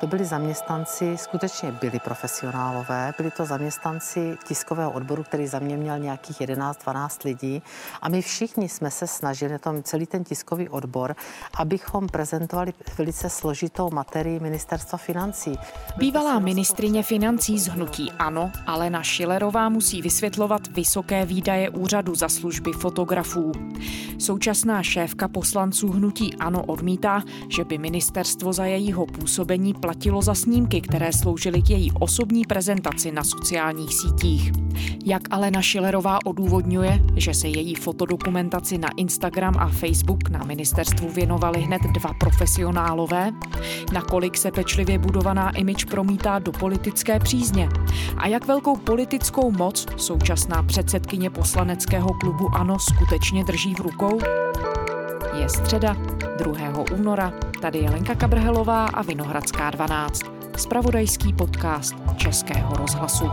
To byli zaměstnanci, skutečně byli profesionálové, byli to zaměstnanci tiskového odboru, který za mě měl nějakých 11-12 lidí a my všichni jsme se snažili, tom celý ten tiskový odbor, abychom prezentovali velice složitou materii ministerstva financí. Bývalá ministrině financí z hnutí ANO, Alena Šilerová musí vysvětlovat vysoké výdaje úřadu za služby fotografů. Současná šéfka poslanců hnutí ANO odmítá, že by ministerstvo za jejího působení platilo za snímky, které sloužily k její osobní prezentaci na sociálních sítích. Jak Alena Šilerová odůvodňuje, že se její fotodokumentaci na Instagram a Facebook na ministerstvu věnovali hned dva profesionálové, nakolik se pečlivě budovaná imič promítá do politické přízně a jak velkou politickou moc současná předsedkyně poslaneckého klubu ANO skutečně drží v rukou? Je středa 2. února, tady je Lenka Kabrhelová a Vinohradská 12, spravodajský podcast Českého rozhlasu.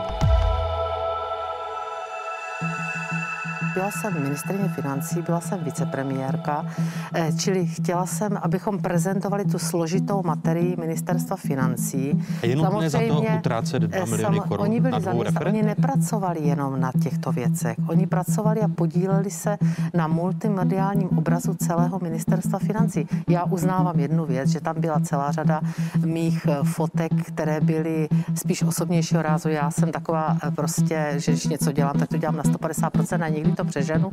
Byla jsem ministrině financí, byla jsem vicepremiérka, eh, čili chtěla jsem, abychom prezentovali tu složitou materii ministerstva financí. A je nutné za to utrácet 2 eh, miliony korun Oni byli zaměstnaní, oni nepracovali jenom na těchto věcech. Oni pracovali a podíleli se na multimediálním obrazu celého ministerstva financí. Já uznávám jednu věc, že tam byla celá řada mých eh, fotek, které byly spíš osobnějšího rázu. Já jsem taková prostě, že když něco dělám, tak to dělám na 150% a někdy to přeženu.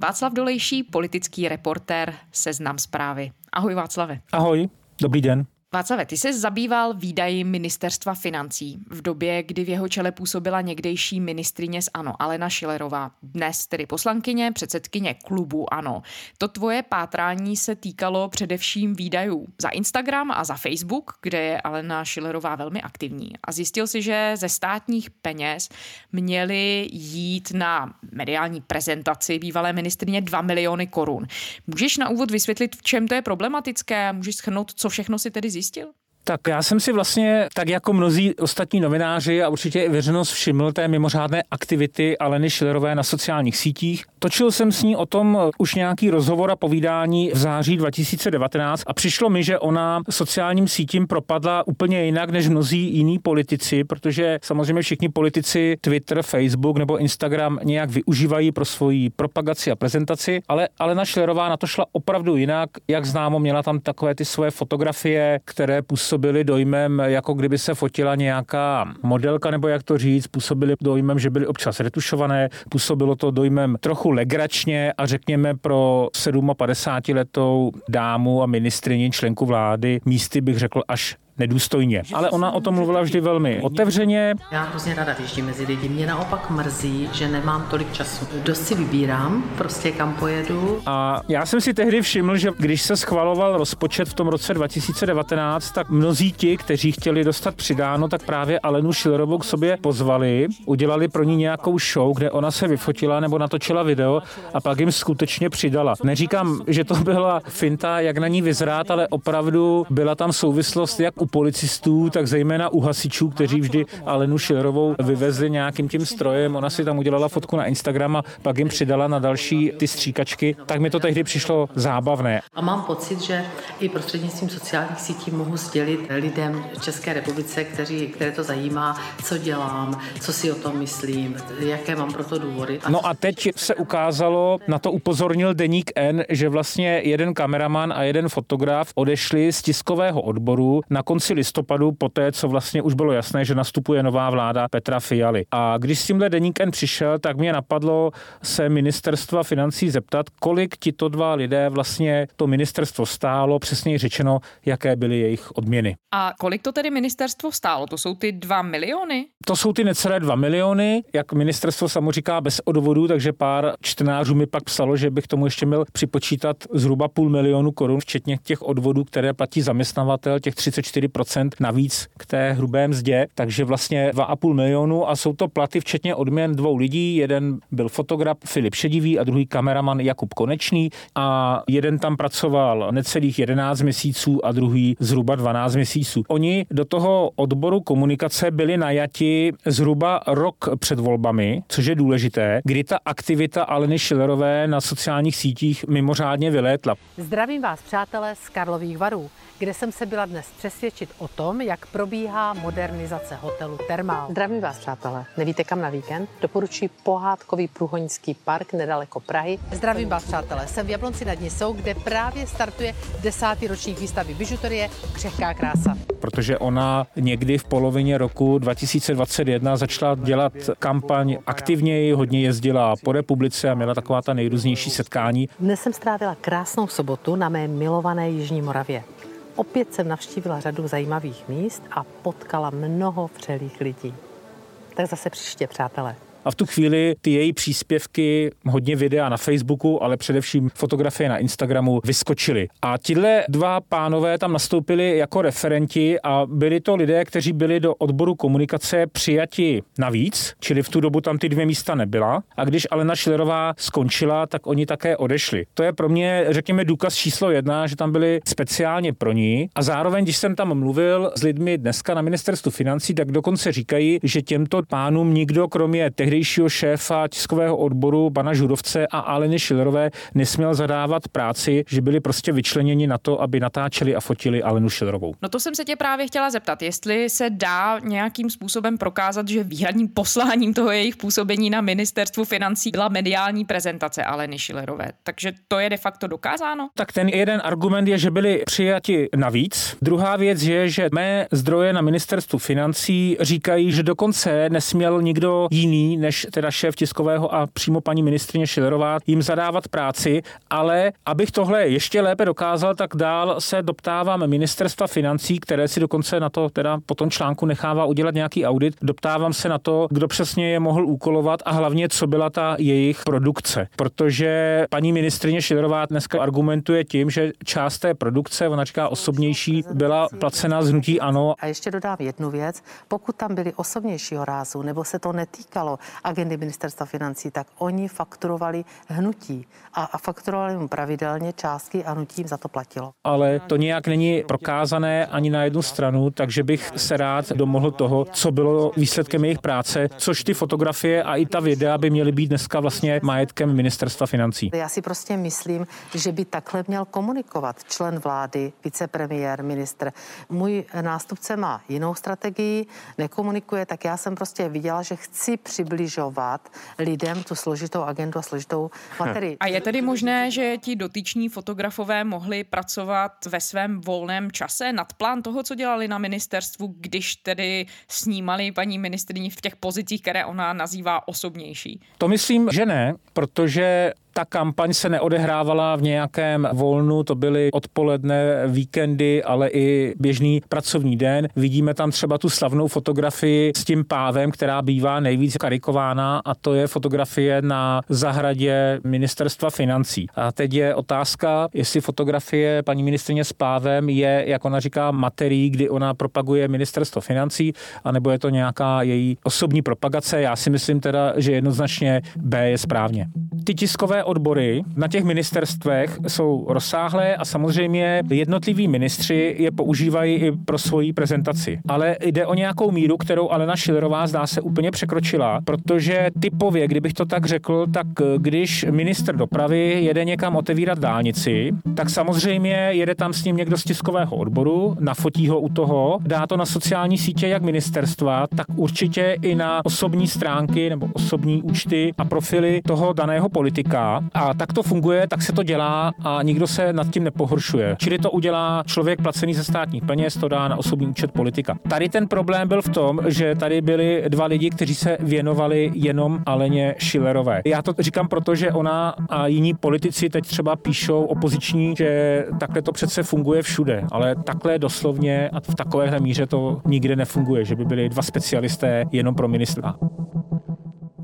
Václav Dolejší, politický reportér, seznam zprávy. Ahoj Václave. Ahoj, dobrý den. Václave, ty se zabýval výdaji ministerstva financí v době, kdy v jeho čele působila někdejší ministrině z ANO, Alena Šilerová, dnes tedy poslankyně, předsedkyně klubu ANO. To tvoje pátrání se týkalo především výdajů za Instagram a za Facebook, kde je Alena Šilerová velmi aktivní. A zjistil si, že ze státních peněz měly jít na mediální prezentaci bývalé ministrině 2 miliony korun. Můžeš na úvod vysvětlit, v čem to je problematické můžeš schrnout, co všechno si tedy zjistil? Zjistil? Tak já jsem si vlastně, tak jako mnozí ostatní novináři a určitě i veřejnost všiml té mimořádné aktivity Aleny Šilerové na sociálních sítích. Točil jsem s ní o tom už nějaký rozhovor a povídání v září 2019 a přišlo mi, že ona sociálním sítím propadla úplně jinak než mnozí jiní politici, protože samozřejmě všichni politici Twitter, Facebook nebo Instagram nějak využívají pro svoji propagaci a prezentaci, ale Alena Šilerová na to šla opravdu jinak. Jak známo, měla tam takové ty svoje fotografie, které působí působili dojmem, jako kdyby se fotila nějaká modelka, nebo jak to říct, působili dojmem, že byly občas retušované, působilo to dojmem trochu legračně a řekněme pro 57 letou dámu a ministrině členku vlády místy bych řekl až nedůstojně. Ale ona o tom mluvila vždy velmi otevřeně. Já hrozně ráda vyjíždím mezi lidi. Mě naopak mrzí, že nemám tolik času. Dost si vybírám, prostě kam pojedu. A já jsem si tehdy všiml, že když se schvaloval rozpočet v tom roce 2019, tak mnozí ti, kteří chtěli dostat přidáno, tak právě Alenu Šilerovou k sobě pozvali, udělali pro ní nějakou show, kde ona se vyfotila nebo natočila video a pak jim skutečně přidala. Neříkám, že to byla finta, jak na ní vyzrát, ale opravdu byla tam souvislost jak u policistů, tak zejména u hasičů, kteří vždy Alenu Šilerovou vyvezli nějakým tím strojem. Ona si tam udělala fotku na Instagram a pak jim přidala na další ty stříkačky. Tak mi to tehdy přišlo zábavné. A mám pocit, že i prostřednictvím sociálních sítí mohu sdělit lidem v České republice, kteří, které to zajímá, co dělám, co si o tom myslím, jaké mám pro to důvody. A no a teď se ukázalo, na to upozornil Deník N, že vlastně jeden kameraman a jeden fotograf odešli z tiskového odboru na konci listopadu, poté, co vlastně už bylo jasné, že nastupuje nová vláda Petra Fialy. A když s tímhle deníkem přišel, tak mě napadlo se ministerstva financí zeptat, kolik tito dva lidé vlastně to ministerstvo stálo, přesně řečeno, jaké byly jejich odměny. A kolik to tedy ministerstvo stálo? To jsou ty dva miliony? To jsou ty necelé dva miliony, jak ministerstvo samo říká bez odvodu, takže pár čtenářů mi pak psalo, že bych tomu ještě měl připočítat zhruba půl milionu korun, včetně těch odvodů, které platí zaměstnavatel, těch 34 4% navíc k té hrubé mzdě, takže vlastně 2,5 milionu a jsou to platy včetně odměn dvou lidí. Jeden byl fotograf Filip Šedivý a druhý kameraman Jakub Konečný a jeden tam pracoval necelých 11 měsíců a druhý zhruba 12 měsíců. Oni do toho odboru komunikace byli najati zhruba rok před volbami, což je důležité, kdy ta aktivita Aleny Šilerové na sociálních sítích mimořádně vylétla. Zdravím vás, přátelé z Karlových varů kde jsem se byla dnes přesvědčit o tom, jak probíhá modernizace hotelu Termál. Zdravím vás, přátelé. Nevíte kam na víkend? Doporučuji pohádkový průhonický park nedaleko Prahy. Zdravím vás, přátelé. Jsem v Jablonci nad Nisou, kde právě startuje desátý ročník výstavy bižuterie Křehká krása. Protože ona někdy v polovině roku 2021 začala dělat kampaň aktivněji, hodně jezdila po republice a měla taková ta nejrůznější setkání. Dnes jsem strávila krásnou sobotu na mé milované Jižní Moravě. Opět jsem navštívila řadu zajímavých míst a potkala mnoho vřelých lidí. Tak zase příště, přátelé. A v tu chvíli ty její příspěvky, hodně videa na Facebooku, ale především fotografie na Instagramu vyskočily. A tihle dva pánové tam nastoupili jako referenti a byli to lidé, kteří byli do odboru komunikace přijati navíc, čili v tu dobu tam ty dvě místa nebyla. A když Alena Schillerová skončila, tak oni také odešli. To je pro mě, řekněme, důkaz číslo jedna, že tam byli speciálně pro ní. A zároveň, když jsem tam mluvil s lidmi dneska na ministerstvu financí, tak dokonce říkají, že těmto pánům nikdo, kromě tehdy tehdejšího šéfa tiskového odboru pana Žurovce a Aleny Šilerové nesměl zadávat práci, že byli prostě vyčleněni na to, aby natáčeli a fotili Alenu Šilerovou. No to jsem se tě právě chtěla zeptat, jestli se dá nějakým způsobem prokázat, že výhradním posláním toho jejich působení na ministerstvu financí byla mediální prezentace Aleny Šilerové. Takže to je de facto dokázáno? Tak ten jeden argument je, že byli přijati navíc. Druhá věc je, že mé zdroje na ministerstvu financí říkají, že dokonce nesměl nikdo jiný než teda šéf tiskového a přímo paní ministrině Šilerová jim zadávat práci, ale abych tohle ještě lépe dokázal, tak dál se doptávám ministerstva financí, které si dokonce na to teda po tom článku nechává udělat nějaký audit, doptávám se na to, kdo přesně je mohl úkolovat a hlavně, co byla ta jejich produkce. Protože paní ministrině Šilerová dneska argumentuje tím, že část té produkce, ona říká osobnější, byla placena z hnutí ano. A ještě dodám jednu věc. Pokud tam byli osobnějšího rázu, nebo se to netýkalo agendy ministerstva financí, tak oni fakturovali hnutí a, a fakturovali mu pravidelně částky a hnutí jim za to platilo. Ale to nějak není prokázané ani na jednu stranu, takže bych se rád domohl toho, co bylo výsledkem jejich práce, což ty fotografie a i ta videa by měly být dneska vlastně majetkem ministerstva financí. Já si prostě myslím, že by takhle měl komunikovat člen vlády, vicepremiér, ministr. Můj nástupce má jinou strategii, nekomunikuje, tak já jsem prostě viděla, že chci přiblížit přibližovat lidem tu složitou agendu a složitou materii. A je tedy možné, že ti dotyční fotografové mohli pracovat ve svém volném čase nad plán toho, co dělali na ministerstvu, když tedy snímali paní ministrině v těch pozicích, které ona nazývá osobnější? To myslím, že ne, protože ta kampaň se neodehrávala v nějakém volnu, to byly odpoledne, víkendy, ale i běžný pracovní den. Vidíme tam třeba tu slavnou fotografii s tím pávem, která bývá nejvíc karikována a to je fotografie na zahradě ministerstva financí. A teď je otázka, jestli fotografie paní ministrině s pávem je, jak ona říká, materií, kdy ona propaguje ministerstvo financí, anebo je to nějaká její osobní propagace. Já si myslím teda, že jednoznačně B je správně. Ty tiskové odbory na těch ministerstvech jsou rozsáhlé a samozřejmě jednotliví ministři je používají i pro svoji prezentaci. Ale jde o nějakou míru, kterou Alena Šilerová zdá se úplně překročila, protože typově, kdybych to tak řekl, tak když minister dopravy jede někam otevírat dálnici, tak samozřejmě jede tam s ním někdo z tiskového odboru, nafotí ho u toho, dá to na sociální sítě jak ministerstva, tak určitě i na osobní stránky nebo osobní účty a profily toho daného politika a tak to funguje, tak se to dělá a nikdo se nad tím nepohoršuje. Čili to udělá člověk placený ze státních peněz, to dá na osobní účet politika. Tady ten problém byl v tom, že tady byli dva lidi, kteří se věnovali jenom Aleně Šilerové. Já to říkám proto, že ona a jiní politici teď třeba píšou opoziční, že takhle to přece funguje všude, ale takhle doslovně a v takovéhle míře to nikde nefunguje, že by byli dva specialisté jenom pro ministra.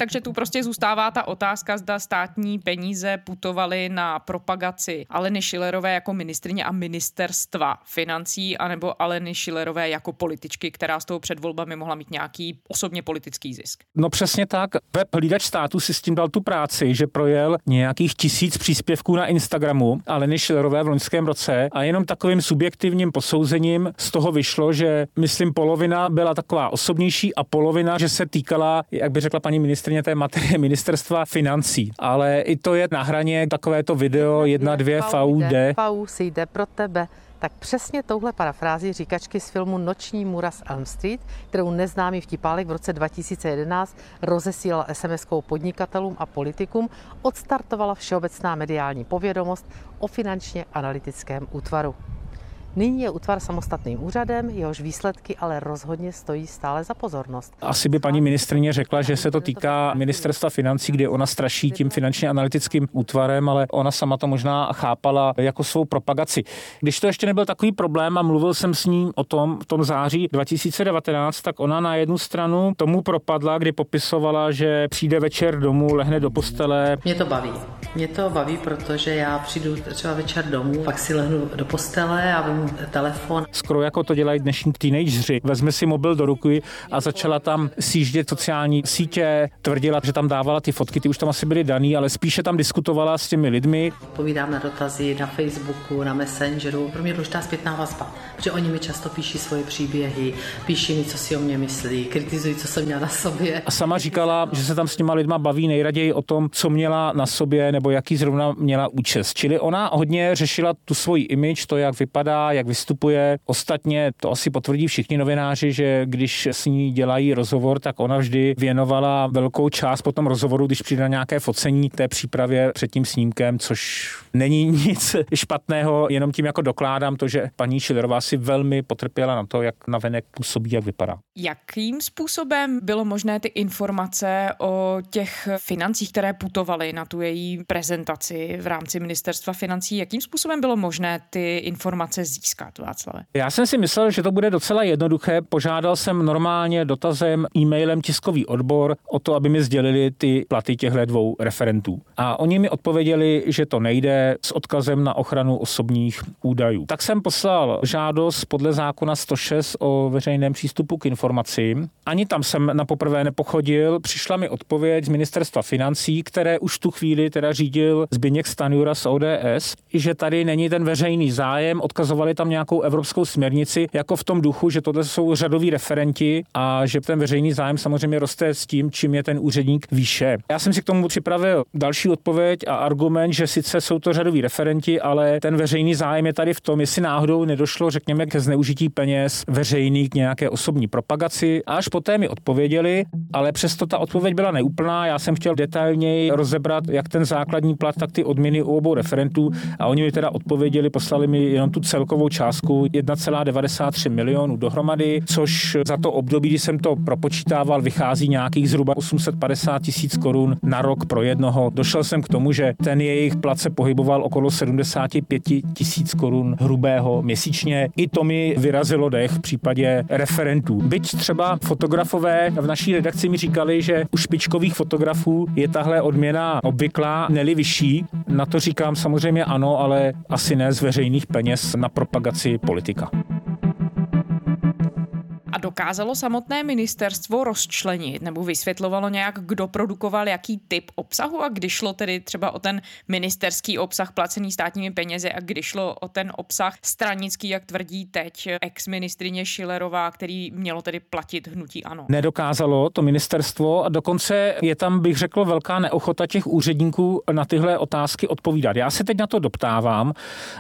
Takže tu prostě zůstává ta otázka, zda státní peníze putovaly na propagaci Aleny Šilerové jako ministrině a ministerstva financí, anebo Aleny Šilerové jako političky, která z toho před volbami mohla mít nějaký osobně politický zisk. No přesně tak. Web Hlídač státu si s tím dal tu práci, že projel nějakých tisíc příspěvků na Instagramu Aleny Šilerové v loňském roce a jenom takovým subjektivním posouzením z toho vyšlo, že myslím polovina byla taková osobnější a polovina, že se týkala, jak by řekla paní ministrině, té materie ministerstva financí. Ale i to je na hraně takovéto video 1-2 VUD. VU si jde pro tebe tak přesně touhle parafrází říkačky z filmu Noční mura z Elm Street, kterou neznámý vtipálek v roce 2011 rozesílal SMS-kou podnikatelům a politikům, odstartovala všeobecná mediální povědomost o finančně analytickém útvaru. Nyní je útvar samostatným úřadem, jehož výsledky ale rozhodně stojí stále za pozornost. Asi by paní ministrině řekla, že se to týká ministerstva financí, kde ona straší tím finančně analytickým útvarem, ale ona sama to možná chápala jako svou propagaci. Když to ještě nebyl takový problém a mluvil jsem s ní o tom v tom září 2019, tak ona na jednu stranu tomu propadla, kdy popisovala, že přijde večer domů, lehne do postele. Mě to baví. Mě to baví, protože já přijdu třeba večer domů, pak si lehnu do postele a vím telefon. Skoro jako to dělají dnešní teenageři. Vezme si mobil do ruky a začala tam sjíždět sociální sítě, tvrdila, že tam dávala ty fotky, ty už tam asi byly daný, ale spíše tam diskutovala s těmi lidmi. Povídám na dotazy na Facebooku, na Messengeru. Pro mě důležitá zpětná vazba, protože oni mi často píší svoje příběhy, píší mi, co si o mě myslí, kritizují, co jsem měla na sobě. A sama říkala, že se tam s těma lidma baví nejraději o tom, co měla na sobě nebo jaký zrovna měla účest. Čili ona hodně řešila tu svoji image, to, jak vypadá, jak vystupuje. Ostatně to asi potvrdí všichni novináři, že když s ní dělají rozhovor, tak ona vždy věnovala velkou část po tom rozhovoru, když přijde na nějaké focení té přípravě před tím snímkem, což není nic špatného, jenom tím jako dokládám to, že paní Šilerová si velmi potrpěla na to, jak na venek působí, jak vypadá. Jakým způsobem bylo možné ty informace o těch financích, které putovaly na tu její prezentaci v rámci ministerstva financí, jakým způsobem bylo možné ty informace získat, Václave? Já jsem si myslel, že to bude docela jednoduché. Požádal jsem normálně dotazem, e-mailem tiskový odbor o to, aby mi sdělili ty platy těchto dvou referentů. A oni mi odpověděli, že to nejde s odkazem na ochranu osobních údajů. Tak jsem poslal žádost podle zákona 106 o veřejném přístupu k informacím. Ani tam jsem na poprvé nepochodil. Přišla mi odpověď z ministerstva financí, které už tu chvíli teda řídil Zbigněk Stanjura z ODS, že tady není ten veřejný zájem, odkazovali tam nějakou evropskou směrnici, jako v tom duchu, že tohle jsou řadoví referenti a že ten veřejný zájem samozřejmě roste s tím, čím je ten úředník výše. Já jsem si k tomu připravil další odpověď a argument, že sice jsou to řadoví referenti, ale ten veřejný zájem je tady v tom, jestli náhodou nedošlo, řekněme, ke zneužití peněz veřejných k nějaké osobní propagaci. Až poté mi odpověděli, ale přesto ta odpověď byla neúplná. Já jsem chtěl detailněji rozebrat, jak ten základní plat, tak ty odměny u obou referentů a oni mi teda odpověděli, poslali mi jenom tu celkovou částku 1,93 milionů dohromady, což za to období, kdy jsem to propočítával, vychází nějakých zhruba 850 tisíc korun na rok pro jednoho. Došel jsem k tomu, že ten jejich plat se pohyboval okolo 75 tisíc korun hrubého měsíčně. I to mi vyrazilo dech v případě referentů. Byť třeba fotografové v naší redakci mi říkali, že u špičkových fotografů je tahle odměna obvyklá, neli vyšší. Na to říkám samozřejmě ano, ale asi ne z veřejných peněz na propagaci politika. A dokázalo samotné ministerstvo rozčlenit nebo vysvětlovalo nějak, kdo produkoval jaký typ obsahu a když šlo tedy třeba o ten ministerský obsah placený státními penězi a když šlo o ten obsah stranický, jak tvrdí teď ex-ministrině Šilerová, který mělo tedy platit hnutí ANO. Nedokázalo to ministerstvo a dokonce je tam, bych řekl, velká neochota těch úředníků na tyhle otázky odpovídat. Já se teď na to doptávám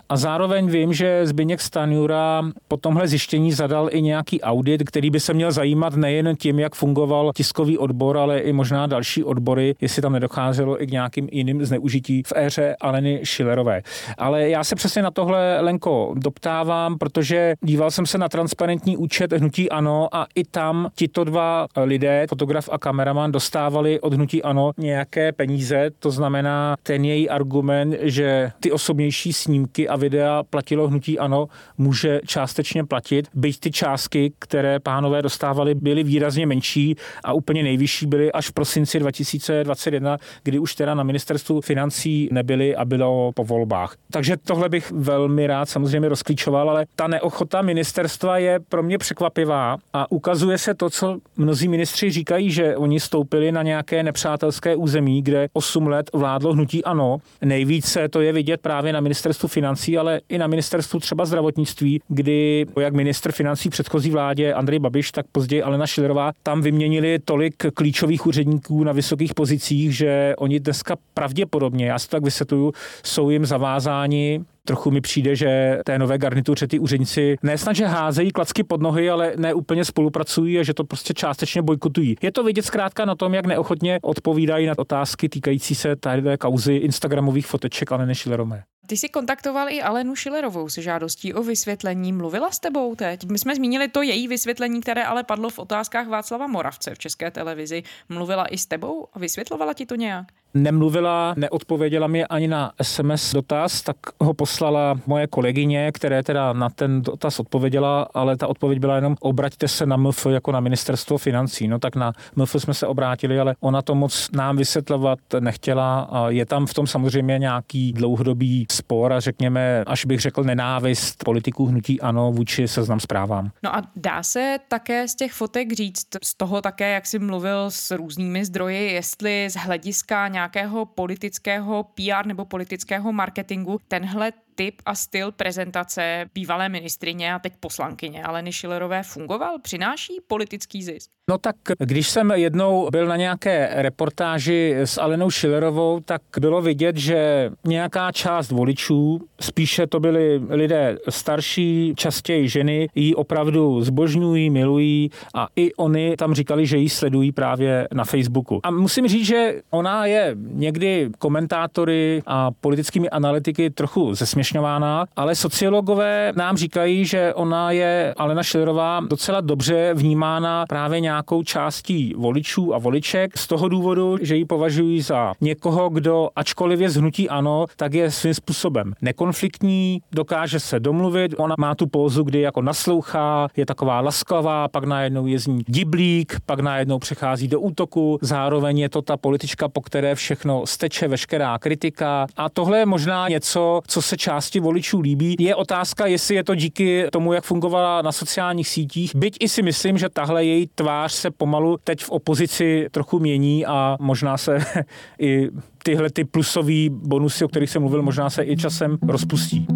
a zároveň vím, že Zbigněk Stanjura po tomhle zjištění zadal i nějaký audit, který by se měl zajímat nejen tím, jak fungoval tiskový odbor, ale i možná další odbory, jestli tam nedocházelo i k nějakým jiným zneužití v éře Aleny Šilerové. Ale já se přesně na tohle, Lenko, doptávám, protože díval jsem se na transparentní účet Hnutí Ano a i tam tito dva lidé, fotograf a kameraman, dostávali od Hnutí Ano nějaké peníze. To znamená, ten její argument, že ty osobnější snímky a videa platilo Hnutí Ano, může částečně platit, byť ty částky, které tito pánové dostávali, byly výrazně menší a úplně nejvyšší byly až v prosinci 2021, kdy už teda na ministerstvu financí nebyly a bylo po volbách. Takže tohle bych velmi rád samozřejmě rozklíčoval, ale ta neochota ministerstva je pro mě překvapivá a ukazuje se to, co mnozí ministři říkají, že oni stoupili na nějaké nepřátelské území, kde 8 let vládlo hnutí ANO. Nejvíce to je vidět právě na ministerstvu financí, ale i na ministerstvu třeba zdravotnictví, kdy jak ministr financí předchozí vládě Andrej Babiš, tak později Alena Šilerová tam vyměnili tolik klíčových úředníků na vysokých pozicích, že oni dneska pravděpodobně, já si to tak vysvětluju, jsou jim zavázáni Trochu mi přijde, že té nové garnituře ty úředníci ne snad, že házejí klacky pod nohy, ale ne úplně spolupracují a že to prostě částečně bojkotují. Je to vidět zkrátka na tom, jak neochotně odpovídají na otázky týkající se té kauzy Instagramových foteček Aleny Šilerové. Ty jsi kontaktoval i Alenu Šilerovou se žádostí o vysvětlení. Mluvila s tebou teď? My jsme zmínili to její vysvětlení, které ale padlo v otázkách Václava Moravce v České televizi. Mluvila i s tebou a vysvětlovala ti to nějak? nemluvila, neodpověděla mi ani na SMS dotaz, tak ho poslala moje kolegyně, které teda na ten dotaz odpověděla, ale ta odpověď byla jenom obraťte se na MF jako na ministerstvo financí. No tak na MF jsme se obrátili, ale ona to moc nám vysvětlovat nechtěla. A je tam v tom samozřejmě nějaký dlouhodobý spor a řekněme, až bych řekl nenávist politiků hnutí ano vůči seznam zprávám. No a dá se také z těch fotek říct, z toho také, jak jsi mluvil s různými zdroji, jestli z hlediska nějakého politického PR nebo politického marketingu tenhle typ a styl prezentace bývalé ministrině a teď poslankyně Aleny Šilerové fungoval? Přináší politický zisk? No tak když jsem jednou byl na nějaké reportáži s Alenou Šilerovou, tak bylo vidět, že nějaká část voličů, spíše to byli lidé starší, častěji ženy, ji opravdu zbožňují, milují a i oni tam říkali, že ji sledují právě na Facebooku. A musím říct, že ona je někdy komentátory a politickými analytiky trochu zesměšňována, ale sociologové nám říkají, že ona je, Alena Šilerová, docela dobře vnímána právě nějak nějakou částí voličů a voliček. Z toho důvodu, že ji považují za někoho, kdo ačkoliv je zhnutí ano, tak je svým způsobem nekonfliktní, dokáže se domluvit, ona má tu pózu, kdy jako naslouchá, je taková laskavá, pak najednou je z ní diblík, pak najednou přechází do útoku, zároveň je to ta politička, po které všechno steče, veškerá kritika. A tohle je možná něco, co se části voličů líbí. Je otázka, jestli je to díky tomu, jak fungovala na sociálních sítích, byť i si myslím, že tahle její tvář se pomalu teď v opozici trochu mění a možná se i tyhle ty plusové bonusy, o kterých jsem mluvil, možná se i časem rozpustí.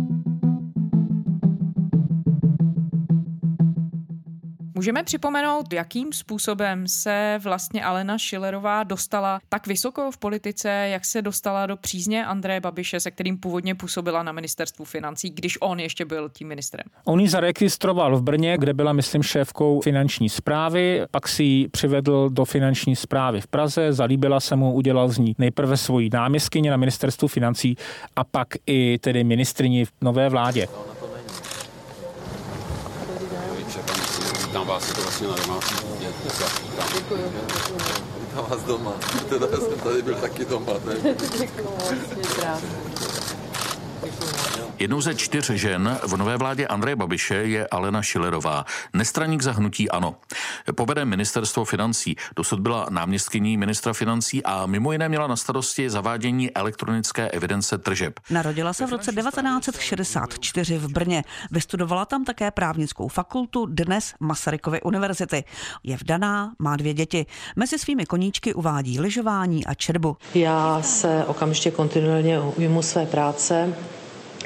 Můžeme připomenout, jakým způsobem se vlastně Alena Šilerová dostala tak vysoko v politice, jak se dostala do přízně Andreje Babiše, se kterým původně působila na ministerstvu financí, když on ještě byl tím ministrem. On ji zaregistroval v Brně, kde byla, myslím, šéfkou finanční zprávy, pak si ji přivedl do finanční zprávy v Praze, zalíbila se mu, udělal z ní nejprve svoji náměstkyně na ministerstvu financí a pak i tedy ministrini v nové vládě. Vítám vás, je to vlastně na domácí půdě. Děkuji. Vítám vás doma. Teda jsem tady byl taky doma. Děkuji, Jednou ze čtyř žen v nové vládě Andreje Babiše je Alena Šilerová, nestraník za hnutí ANO. Povede ministerstvo financí, dosud byla náměstkyní ministra financí a mimo jiné měla na starosti zavádění elektronické evidence tržeb. Narodila se v roce 1964 v Brně. Vystudovala tam také právnickou fakultu, dnes Masarykovy univerzity. Je vdaná, má dvě děti. Mezi svými koníčky uvádí lyžování a čerbu. Já se okamžitě kontinuálně ujmu své práce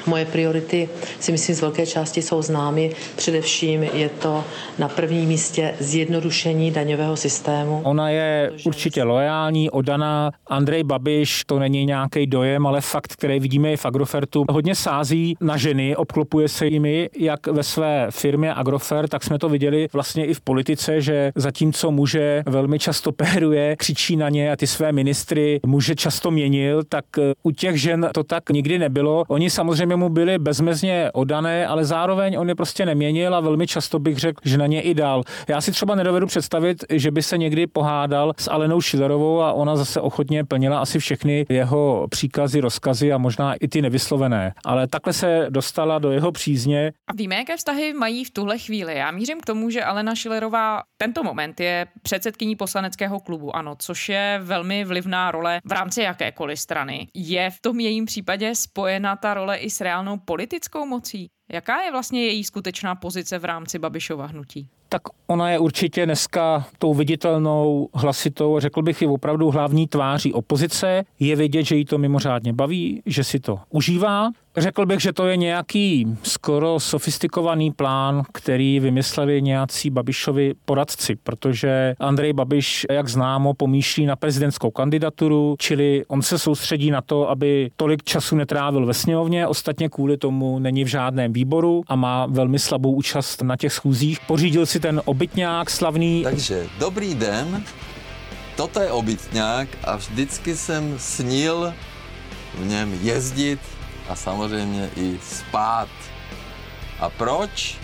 Moje priority si myslím z velké části jsou známy. Především je to na prvním místě zjednodušení daňového systému. Ona je určitě loajální, odaná. Andrej Babiš, to není nějaký dojem, ale fakt, který vidíme i v Agrofertu, hodně sází na ženy, obklopuje se jimi, jak ve své firmě Agrofert, tak jsme to viděli vlastně i v politice, že zatímco muže velmi často peruje, křičí na ně a ty své ministry muže často měnil, tak u těch žen to tak nikdy nebylo. Oni samozřejmě mu byly bezmezně odané, ale zároveň on je prostě neměnil a velmi často bych řekl, že na ně i dal. Já si třeba nedovedu představit, že by se někdy pohádal s Alenou Schillerovou a ona zase ochotně plnila asi všechny jeho příkazy, rozkazy a možná i ty nevyslovené. Ale takhle se dostala do jeho přízně. A víme, jaké vztahy mají v tuhle chvíli. Já mířím k tomu, že Alena Schillerová tento moment je předsedkyní poslaneckého klubu, ano, což je velmi vlivná role v rámci jakékoliv strany. Je v tom jejím případě spojena ta role i s reálnou politickou mocí? Jaká je vlastně její skutečná pozice v rámci Babišova hnutí? tak ona je určitě dneska tou viditelnou, hlasitou, řekl bych i opravdu hlavní tváří opozice. Je vidět, že jí to mimořádně baví, že si to užívá. Řekl bych, že to je nějaký skoro sofistikovaný plán, který vymysleli nějací Babišovi poradci, protože Andrej Babiš, jak známo, pomýšlí na prezidentskou kandidaturu, čili on se soustředí na to, aby tolik času netrávil ve sněmovně, ostatně kvůli tomu není v žádném výboru a má velmi slabou účast na těch schůzích. Pořídil si ten obytňák slavný. Takže dobrý den, toto je obytňák a vždycky jsem snil v něm jezdit a samozřejmě i spát. A proč?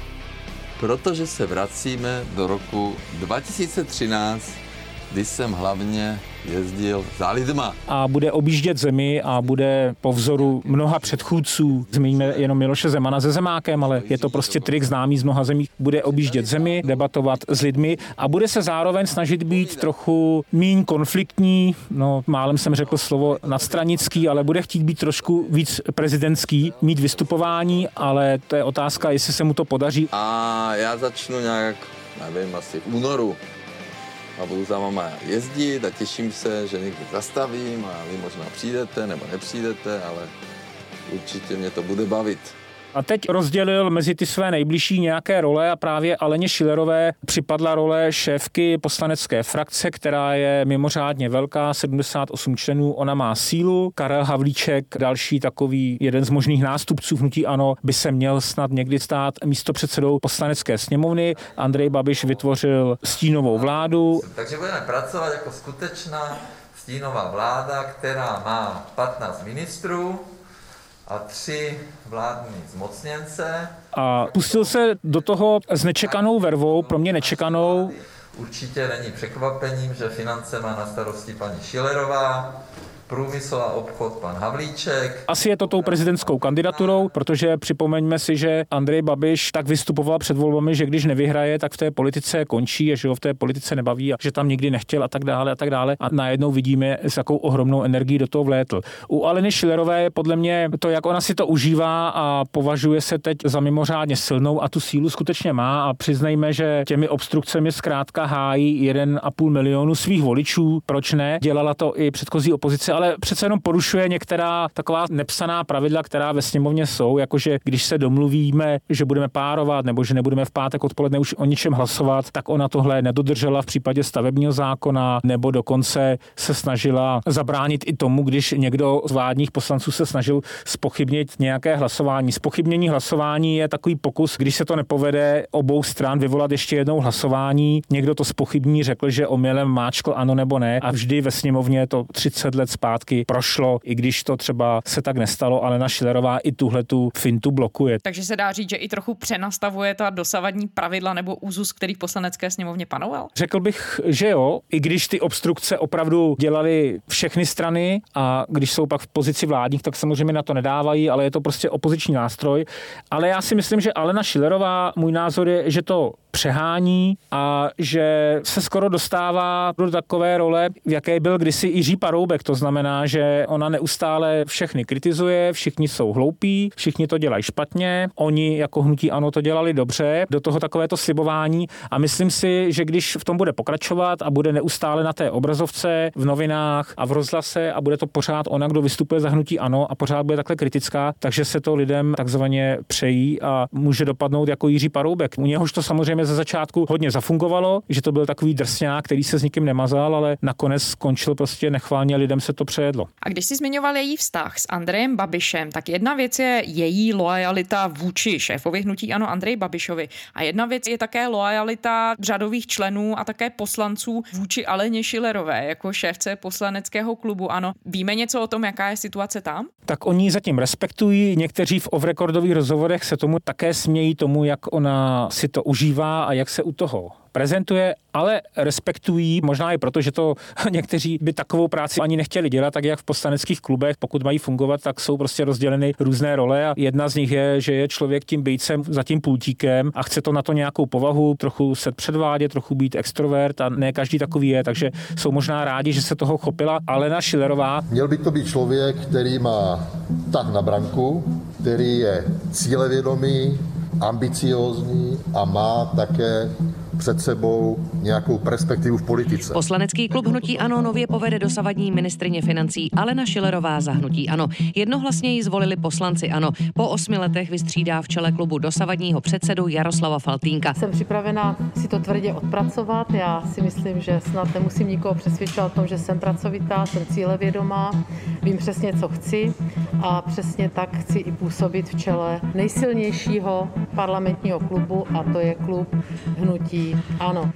Protože se vracíme do roku 2013, kdy jsem hlavně jezdil za lidma. A bude objíždět zemi a bude po vzoru mnoha předchůdců, zmíníme jenom Miloše Zemana ze Zemákem, ale je to prostě trik známý z mnoha zemí, bude objíždět zemi, debatovat s lidmi a bude se zároveň snažit být trochu míň konfliktní, no málem jsem řekl slovo nadstranický, ale bude chtít být trošku víc prezidentský, mít vystupování, ale to je otázka, jestli se mu to podaří. A já začnu nějak, nevím, asi v únoru a budu za váma jezdit a těším se, že někdy zastavím a vy možná přijdete nebo nepřijdete, ale určitě mě to bude bavit. A teď rozdělil mezi ty své nejbližší nějaké role a právě Aleně Šilerové připadla role šéfky poslanecké frakce, která je mimořádně velká, 78 členů, ona má sílu. Karel Havlíček, další takový jeden z možných nástupců hnutí ANO, by se měl snad někdy stát místo předsedou poslanecké sněmovny. Andrej Babiš vytvořil stínovou vládu. Takže budeme pracovat jako skutečná stínová vláda, která má 15 ministrů, a tři vládní zmocněnce. A pustil se do toho s nečekanou vervou, pro mě nečekanou. Určitě není překvapením, že finance má na starosti paní Šilerová, průmysl a obchod pan Havlíček. Asi je to tou prezidentskou kandidaturou, protože připomeňme si, že Andrej Babiš tak vystupoval před volbami, že když nevyhraje, tak v té politice končí a že ho v té politice nebaví a že tam nikdy nechtěl a tak dále a tak dále. A najednou vidíme, s jakou ohromnou energií do toho vlétl. U Aleny Schillerové je podle mě to, jak ona si to užívá a považuje se teď za mimořádně silnou a tu sílu skutečně má a přiznejme, že těmi obstrukcemi zkrátka hájí 1,5 milionu svých voličů. Proč ne? Dělala to i předchozí opozice ale přece jenom porušuje některá taková nepsaná pravidla, která ve sněmovně jsou, jakože když se domluvíme, že budeme párovat nebo že nebudeme v pátek odpoledne už o ničem hlasovat, tak ona tohle nedodržela v případě stavebního zákona, nebo dokonce se snažila zabránit i tomu, když někdo z vládních poslanců se snažil spochybnit nějaké hlasování. Spochybnění hlasování je takový pokus, když se to nepovede obou stran vyvolat ještě jednou hlasování. Někdo to spochybní, řekl, že omylem máčkl ano nebo ne a vždy ve sněmovně to 30 let zpátky prošlo, i když to třeba se tak nestalo, ale na Schillerová i tuhle tu fintu blokuje. Takže se dá říct, že i trochu přenastavuje ta dosavadní pravidla nebo úzus, který v poslanecké sněmovně panoval? Řekl bych, že jo, i když ty obstrukce opravdu dělali všechny strany a když jsou pak v pozici vládních, tak samozřejmě na to nedávají, ale je to prostě opoziční nástroj. Ale já si myslím, že Alena Schillerová, můj názor je, že to přehání a že se skoro dostává do takové role, v jaké byl kdysi Jiří Paroubek. To znamená, že ona neustále všechny kritizuje, všichni jsou hloupí, všichni to dělají špatně, oni jako hnutí ano to dělali dobře, do toho takovéto slibování a myslím si, že když v tom bude pokračovat a bude neustále na té obrazovce, v novinách a v rozhlase a bude to pořád ona, kdo vystupuje za hnutí ano a pořád bude takhle kritická, takže se to lidem takzvaně přejí a může dopadnout jako Jiří Paroubek. U něhož to samozřejmě ze začátku hodně zafungovalo, že to byl takový drsňák, který se s nikým nemazal, ale nakonec skončil prostě nechválně, lidem se to přejedlo. A když si zmiňoval její vztah s Andrejem Babišem, tak jedna věc je její loajalita vůči šéfovi hnutí ano Andrej Babišovi a jedna věc je také loajalita řadových členů a také poslanců vůči Aleně Šilerové jako šéfce poslaneckého klubu. Ano, víme něco o tom, jaká je situace tam? Tak oni zatím respektují, někteří v off-recordových rozhovorech se tomu také smějí tomu, jak ona si to užívá a jak se u toho prezentuje, ale respektují, možná i proto, že to někteří by takovou práci ani nechtěli dělat, tak jak v poslaneckých klubech, pokud mají fungovat, tak jsou prostě rozděleny různé role a jedna z nich je, že je člověk tím bejcem za tím pultíkem a chce to na to nějakou povahu, trochu se předvádět, trochu být extrovert a ne každý takový je, takže jsou možná rádi, že se toho chopila Alena Šilerová. Měl by to být člověk, který má tak na branku, který je cílevědomý, ambiciózní a má také před sebou nějakou perspektivu v politice. Poslanecký klub Hnutí Ano nově povede dosavadní ministrině financí Alena Šilerová za Hnutí Ano. Jednohlasně ji zvolili poslanci Ano. Po osmi letech vystřídá v čele klubu dosavadního předsedu Jaroslava Faltínka. Jsem připravena si to tvrdě odpracovat. Já si myslím, že snad nemusím nikoho přesvědčovat o tom, že jsem pracovitá, jsem cílevědomá, vím přesně, co chci a přesně tak chci i působit v čele nejsilnějšího parlamentního klubu a to je klub Hnutí ano.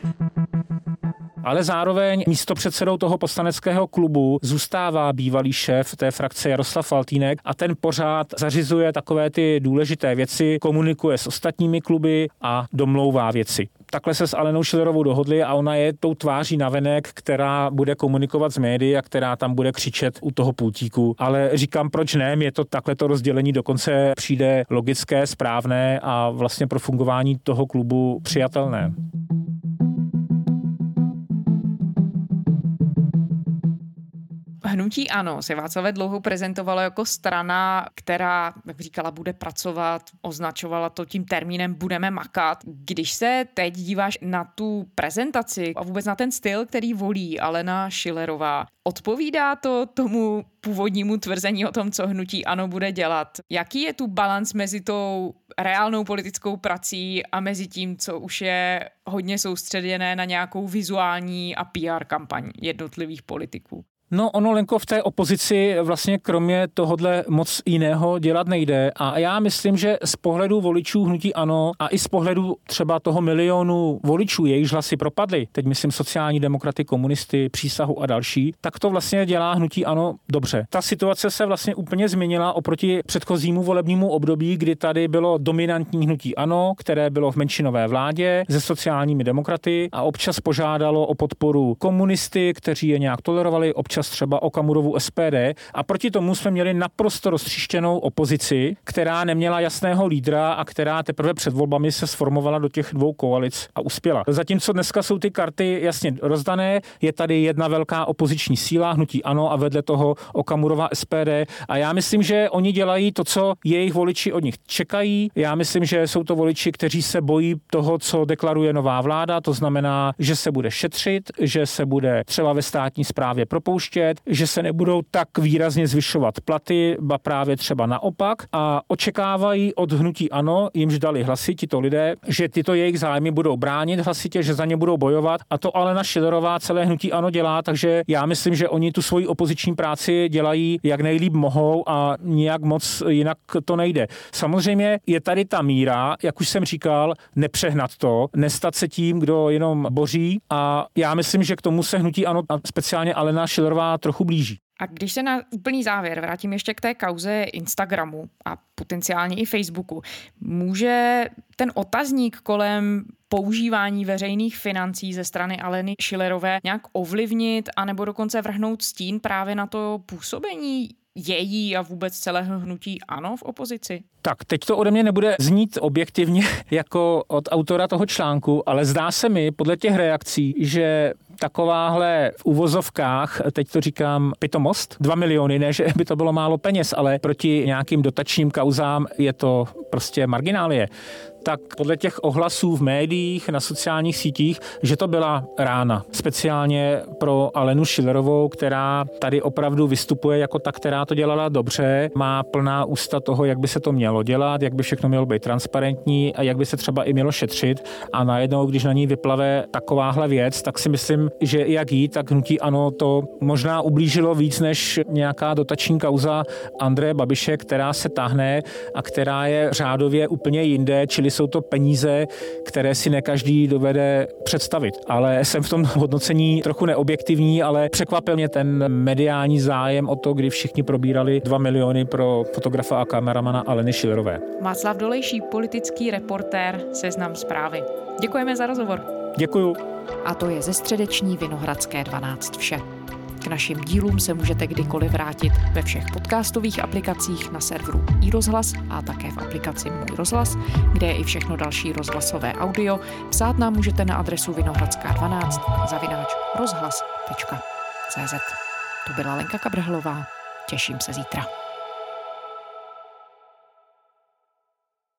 Ale zároveň místo předsedou toho poslaneckého klubu zůstává bývalý šéf té frakce Jaroslav Faltínek a ten pořád zařizuje takové ty důležité věci, komunikuje s ostatními kluby a domlouvá věci. Takhle se s Alenou Šilerovou dohodli a ona je tou tváří navenek, která bude komunikovat s médií a která tam bude křičet u toho pultíku. Ale říkám, proč ne, je to takhle to rozdělení dokonce přijde logické, správné a vlastně pro fungování toho klubu přijatelné. Hnutí Ano se Václavé dlouho prezentovalo jako strana, která, jak říkala, bude pracovat, označovala to tím termínem budeme makat. Když se teď díváš na tu prezentaci a vůbec na ten styl, který volí Alena Šilerová, odpovídá to tomu původnímu tvrzení o tom, co hnutí ano bude dělat. Jaký je tu balans mezi tou reálnou politickou prací a mezi tím, co už je hodně soustředěné na nějakou vizuální a PR kampaň jednotlivých politiků? No ono, Lenko, v té opozici vlastně kromě tohodle moc jiného dělat nejde. A já myslím, že z pohledu voličů hnutí ano a i z pohledu třeba toho milionu voličů, jejichž hlasy propadly, teď myslím sociální demokraty, komunisty, přísahu a další, tak to vlastně dělá hnutí ano dobře. Ta situace se vlastně úplně změnila oproti předchozímu volebnímu období, kdy tady bylo dominantní hnutí ano, které bylo v menšinové vládě se sociálními demokraty a občas požádalo o podporu komunisty, kteří je nějak tolerovali, občas občas třeba Okamurovu SPD a proti tomu jsme měli naprosto roztříštěnou opozici, která neměla jasného lídra a která teprve před volbami se sformovala do těch dvou koalic a uspěla. Zatímco dneska jsou ty karty jasně rozdané, je tady jedna velká opoziční síla, hnutí ano a vedle toho Okamurova SPD a já myslím, že oni dělají to, co jejich voliči od nich čekají. Já myslím, že jsou to voliči, kteří se bojí toho, co deklaruje nová vláda, to znamená, že se bude šetřit, že se bude třeba ve státní správě propouštět propouštět, že se nebudou tak výrazně zvyšovat platy, ba právě třeba naopak a očekávají od hnutí ano, jimž dali hlasy tito lidé, že tyto jejich zájmy budou bránit hlasitě, že za ně budou bojovat a to Alena Šilerová celé hnutí ano dělá, takže já myslím, že oni tu svoji opoziční práci dělají jak nejlíp mohou a nijak moc jinak to nejde. Samozřejmě je tady ta míra, jak už jsem říkal, nepřehnat to, nestat se tím, kdo jenom boří a já myslím, že k tomu se hnutí ano, a speciálně Alena Šilerová trvá trochu blíží. A když se na úplný závěr vrátím ještě k té kauze Instagramu a potenciálně i Facebooku, může ten otazník kolem používání veřejných financí ze strany Aleny Šilerové nějak ovlivnit anebo dokonce vrhnout stín právě na to působení její a vůbec celého hnutí ano v opozici? Tak, teď to ode mě nebude znít objektivně jako od autora toho článku, ale zdá se mi podle těch reakcí, že takováhle v uvozovkách, teď to říkám pitomost, 2 miliony, ne, že by to bylo málo peněz, ale proti nějakým dotačním kauzám je to prostě marginálie tak podle těch ohlasů v médiích, na sociálních sítích, že to byla rána. Speciálně pro Alenu Schillerovou, která tady opravdu vystupuje jako ta, která to dělala dobře, má plná ústa toho, jak by se to mělo dělat, jak by všechno mělo být transparentní a jak by se třeba i mělo šetřit. A najednou, když na ní vyplave takováhle věc, tak si myslím, že jak jí, tak hnutí ano, to možná ublížilo víc než nějaká dotační kauza Andreje Babiše, která se tahne a která je řádově úplně jinde, čili jsou to peníze, které si ne každý dovede představit. Ale jsem v tom hodnocení trochu neobjektivní, ale překvapil mě ten mediální zájem o to, kdy všichni probírali 2 miliony pro fotografa a kameramana Aleny Šilerové. Václav Dolejší, politický reportér, seznam zprávy. Děkujeme za rozhovor. Děkuju. A to je ze středeční Vinohradské 12 vše. K našim dílům se můžete kdykoliv vrátit ve všech podcastových aplikacích na serveru iRozhlas a také v aplikaci Můj rozhlas, kde je i všechno další rozhlasové audio. Psát nám můžete na adresu vinohradská12 zavináč rozhlas.cz. To byla Lenka Kabrhlová. Těším se zítra.